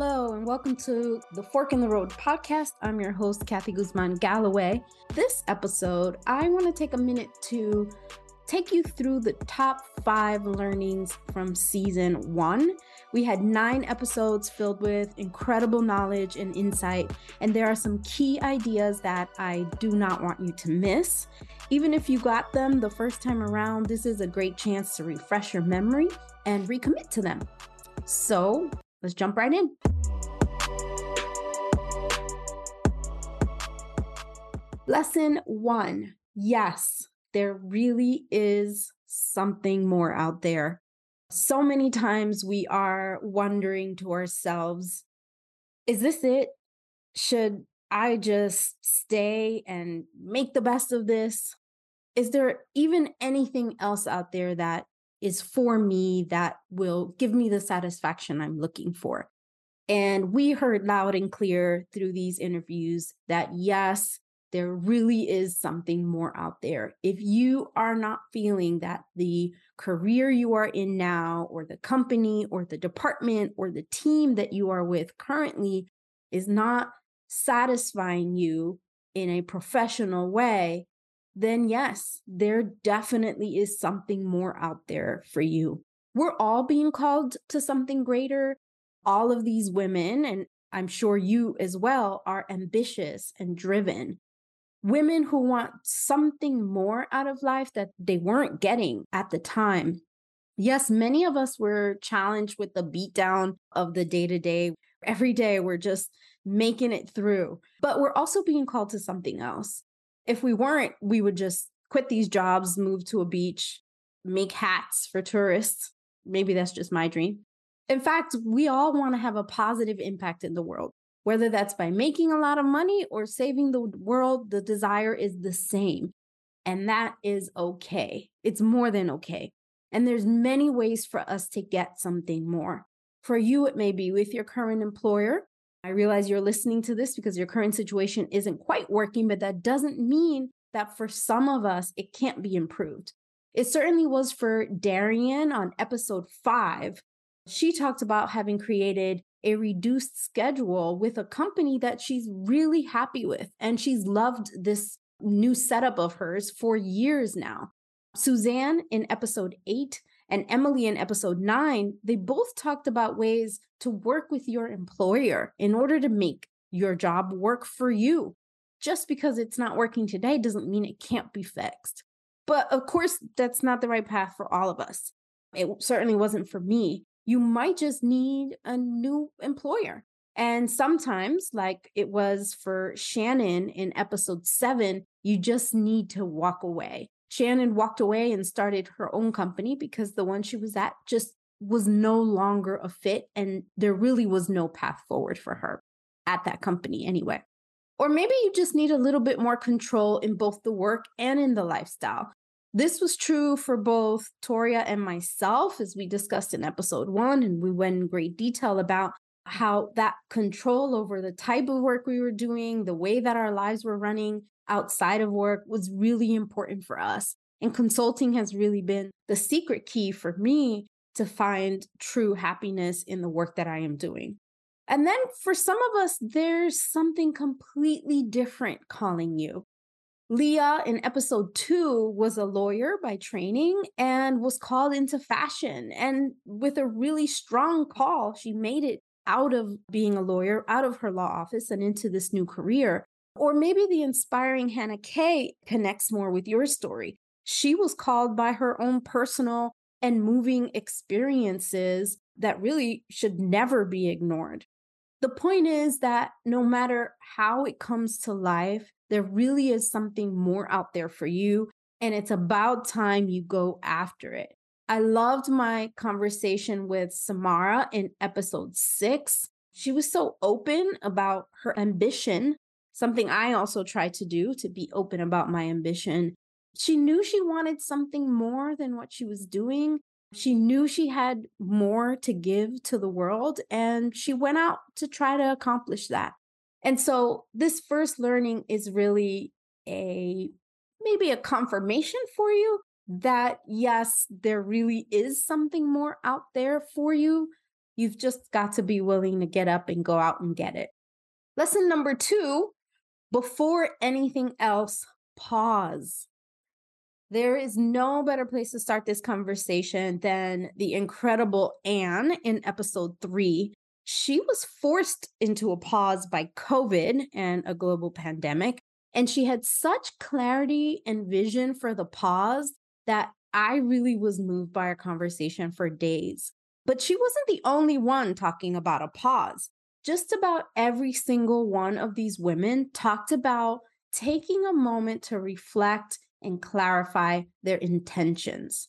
Hello, and welcome to the Fork in the Road podcast. I'm your host, Kathy Guzman Galloway. This episode, I want to take a minute to take you through the top five learnings from season one. We had nine episodes filled with incredible knowledge and insight, and there are some key ideas that I do not want you to miss. Even if you got them the first time around, this is a great chance to refresh your memory and recommit to them. So let's jump right in. Lesson one Yes, there really is something more out there. So many times we are wondering to ourselves, is this it? Should I just stay and make the best of this? Is there even anything else out there that is for me that will give me the satisfaction I'm looking for? And we heard loud and clear through these interviews that yes, there really is something more out there. If you are not feeling that the career you are in now, or the company, or the department, or the team that you are with currently is not satisfying you in a professional way, then yes, there definitely is something more out there for you. We're all being called to something greater. All of these women, and I'm sure you as well, are ambitious and driven women who want something more out of life that they weren't getting at the time. Yes, many of us were challenged with the beatdown of the day to day. Every day we're just making it through, but we're also being called to something else. If we weren't, we would just quit these jobs, move to a beach, make hats for tourists. Maybe that's just my dream. In fact, we all want to have a positive impact in the world. Whether that's by making a lot of money or saving the world, the desire is the same. And that is okay. It's more than okay. And there's many ways for us to get something more. For you, it may be with your current employer. I realize you're listening to this because your current situation isn't quite working, but that doesn't mean that for some of us, it can't be improved. It certainly was for Darian on episode five. She talked about having created a reduced schedule with a company that she's really happy with. And she's loved this new setup of hers for years now. Suzanne in episode eight and Emily in episode nine, they both talked about ways to work with your employer in order to make your job work for you. Just because it's not working today doesn't mean it can't be fixed. But of course, that's not the right path for all of us. It certainly wasn't for me you might just need a new employer. And sometimes, like it was for Shannon in episode seven, you just need to walk away. Shannon walked away and started her own company because the one she was at just was no longer a fit and there really was no path forward for her at that company anyway. Or maybe you just need a little bit more control in both the work and in the lifestyle. This was true for both Toria and myself, as we discussed in episode one, and we went in great detail about how that control over the type of work we were doing, the way that our lives were running outside of work was really important for us. And consulting has really been the secret key for me to find true happiness in the work that I am doing. And then for some of us, there's something completely different calling you. Leah in episode two was a lawyer by training and was called into fashion. And with a really strong call, she made it out of being a lawyer, out of her law office, and into this new career. Or maybe the inspiring Hannah Kay connects more with your story. She was called by her own personal and moving experiences that really should never be ignored. The point is that no matter how it comes to life, there really is something more out there for you. And it's about time you go after it. I loved my conversation with Samara in episode six. She was so open about her ambition, something I also try to do to be open about my ambition. She knew she wanted something more than what she was doing. She knew she had more to give to the world, and she went out to try to accomplish that. And so this first learning is really a maybe a confirmation for you that yes, there really is something more out there for you. You've just got to be willing to get up and go out and get it. Lesson number two before anything else, pause. There is no better place to start this conversation than the incredible Anne in episode three. She was forced into a pause by COVID and a global pandemic. And she had such clarity and vision for the pause that I really was moved by our conversation for days. But she wasn't the only one talking about a pause. Just about every single one of these women talked about taking a moment to reflect and clarify their intentions.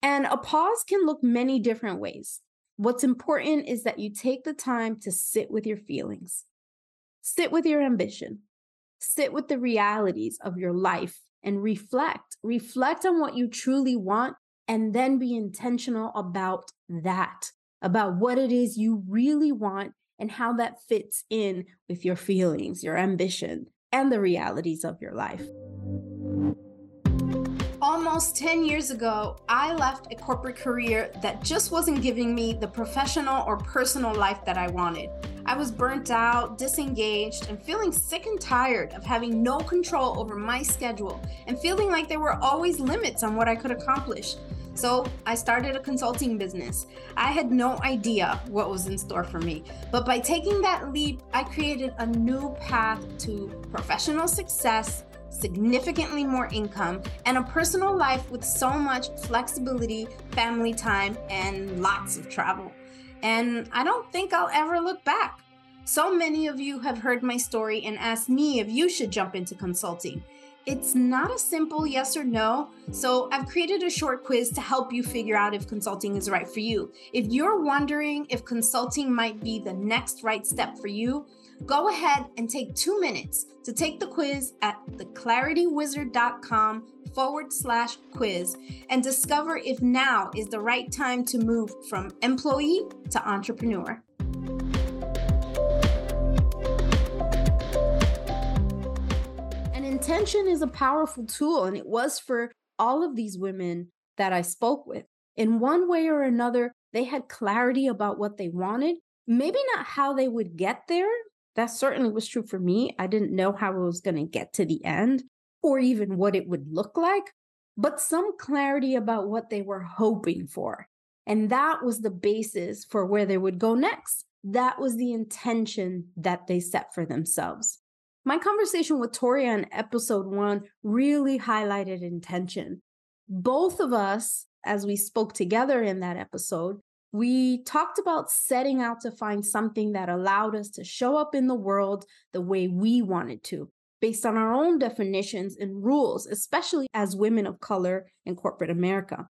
And a pause can look many different ways. What's important is that you take the time to sit with your feelings, sit with your ambition, sit with the realities of your life and reflect. Reflect on what you truly want and then be intentional about that, about what it is you really want and how that fits in with your feelings, your ambition, and the realities of your life. Almost 10 years ago, I left a corporate career that just wasn't giving me the professional or personal life that I wanted. I was burnt out, disengaged, and feeling sick and tired of having no control over my schedule and feeling like there were always limits on what I could accomplish. So I started a consulting business. I had no idea what was in store for me. But by taking that leap, I created a new path to professional success, significantly more income, and a personal life with so much flexibility, family time, and lots of travel. And I don't think I'll ever look back. So many of you have heard my story and asked me if you should jump into consulting. It's not a simple yes or no, so I've created a short quiz to help you figure out if consulting is right for you. If you're wondering if consulting might be the next right step for you, go ahead and take two minutes to take the quiz at theclaritywizard.com forward slash quiz and discover if now is the right time to move from employee to entrepreneur. Intention is a powerful tool, and it was for all of these women that I spoke with. In one way or another, they had clarity about what they wanted, maybe not how they would get there. That certainly was true for me. I didn't know how I was going to get to the end or even what it would look like, but some clarity about what they were hoping for. And that was the basis for where they would go next. That was the intention that they set for themselves. My conversation with Toria on episode one really highlighted intention. Both of us, as we spoke together in that episode, we talked about setting out to find something that allowed us to show up in the world the way we wanted to, based on our own definitions and rules, especially as women of color in corporate America.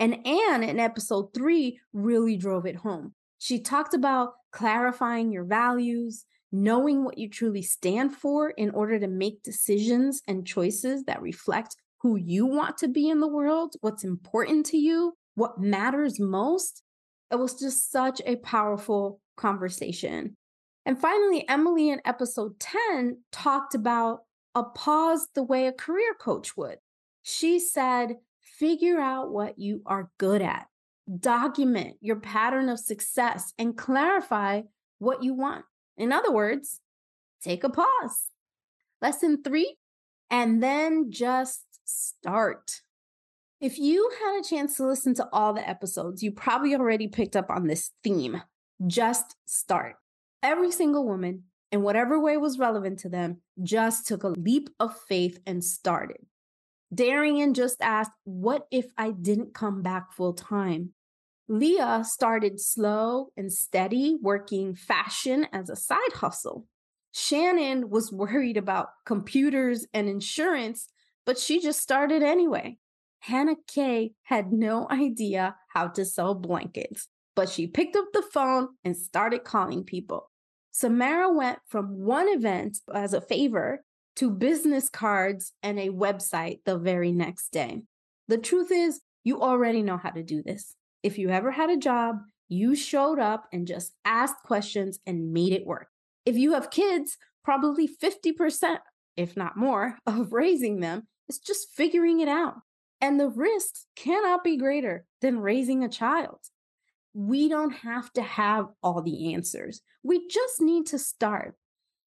And Anne in episode three really drove it home. She talked about clarifying your values, knowing what you truly stand for in order to make decisions and choices that reflect who you want to be in the world, what's important to you, what matters most. It was just such a powerful conversation. And finally, Emily in episode 10 talked about a pause the way a career coach would. She said, figure out what you are good at, document your pattern of success, and clarify what you want. In other words, take a pause. Lesson three, and then just start. If you had a chance to listen to all the episodes, you probably already picked up on this theme. Just start. Every single woman, in whatever way was relevant to them, just took a leap of faith and started. Darian just asked, What if I didn't come back full time? Leah started slow and steady, working fashion as a side hustle. Shannon was worried about computers and insurance, but she just started anyway. Hannah Kay had no idea how to sell blankets, but she picked up the phone and started calling people. Samara went from one event as a favor to business cards and a website the very next day. The truth is, you already know how to do this. If you ever had a job, you showed up and just asked questions and made it work. If you have kids, probably 50%, if not more, of raising them is just figuring it out. And the risks cannot be greater than raising a child. we don't have to have all the answers. We just need to start.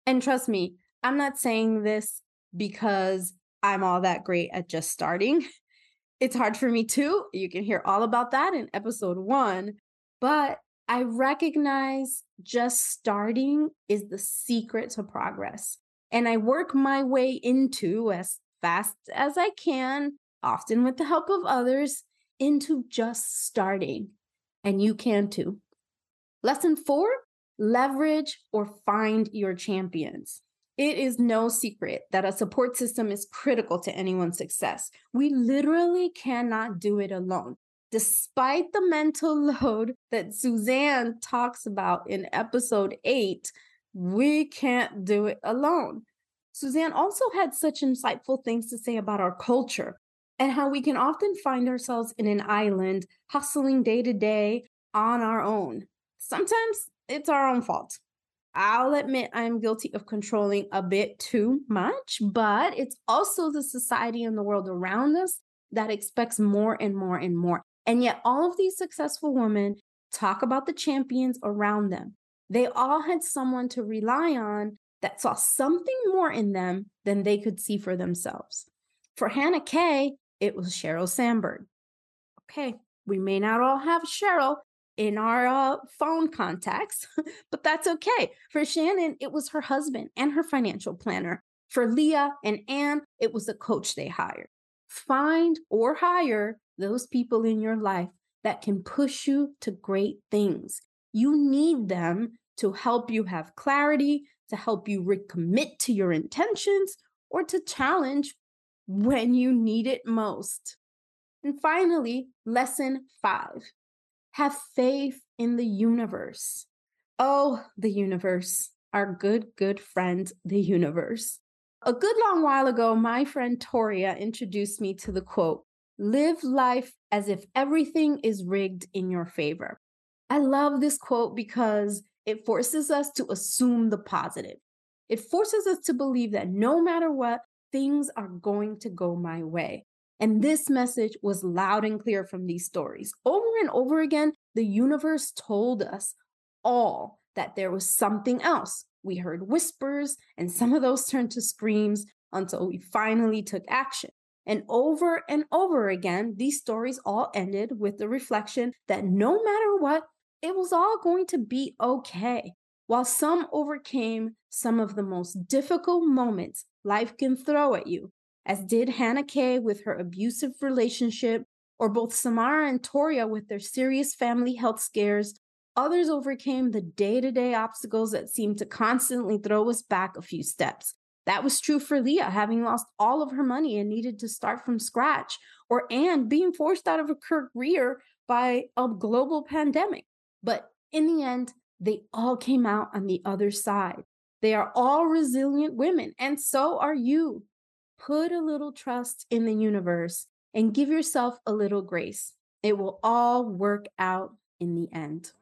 And trust me, I'm not saying this because I'm all that great at just starting. It's hard for me too. You can hear all about that in episode one. But I recognize just starting is the secret to progress. And I work my way into as fast as I can, often with the help of others, into just starting. And you can too. Lesson four leverage or find your champions. It is no secret that a support system is critical to anyone's success. We literally cannot do it alone. Despite the mental load that Suzanne talks about in episode eight, we can't do it alone. Suzanne also had such insightful things to say about our culture and how we can often find ourselves in an island hustling day to day on our own. Sometimes it's our own fault. I'll admit I'm guilty of controlling a bit too much, but it's also the society and the world around us that expects more and more and more. And yet, all of these successful women talk about the champions around them. They all had someone to rely on that saw something more in them than they could see for themselves. For Hannah Kay, it was Sheryl Sandberg. Okay, we may not all have Sheryl, in our uh, phone contacts, but that's okay. For Shannon, it was her husband and her financial planner. For Leah and Anne, it was a coach they hired. Find or hire those people in your life that can push you to great things. You need them to help you have clarity, to help you recommit to your intentions, or to challenge when you need it most. And finally, lesson five have faith in the universe. Oh, the universe, our good, good friend, the universe. A good long while ago, my friend Toria introduced me to the quote Live life as if everything is rigged in your favor. I love this quote because it forces us to assume the positive. It forces us to believe that no matter what, things are going to go my way. And this message was loud and clear from these stories. Over and over again, the universe told us all that there was something else. We heard whispers, and some of those turned to screams until we finally took action. And over and over again, these stories all ended with the reflection that no matter what, it was all going to be okay. While some overcame some of the most difficult moments life can throw at you, as did Hannah Kay with her abusive relationship, or both Samara and Toria with their serious family health scares. Others overcame the day to day obstacles that seemed to constantly throw us back a few steps. That was true for Leah, having lost all of her money and needed to start from scratch, or Anne being forced out of a career by a global pandemic. But in the end, they all came out on the other side. They are all resilient women, and so are you put a little trust in the universe and give yourself a little grace. It will all work out in the end.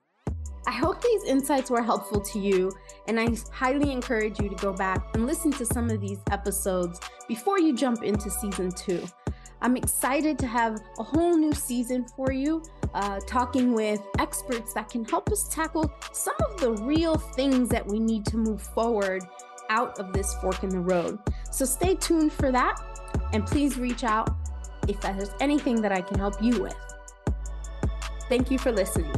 I hope these insights were helpful to you, and I highly encourage you to go back and listen to some of these episodes before you jump into season two. I'm excited to have a whole new season for you, uh, talking with experts that can help us tackle some of the real things that we need to move forward out of this fork in the road. So stay tuned for that and please reach out if there's anything that I can help you with. Thank you for listening.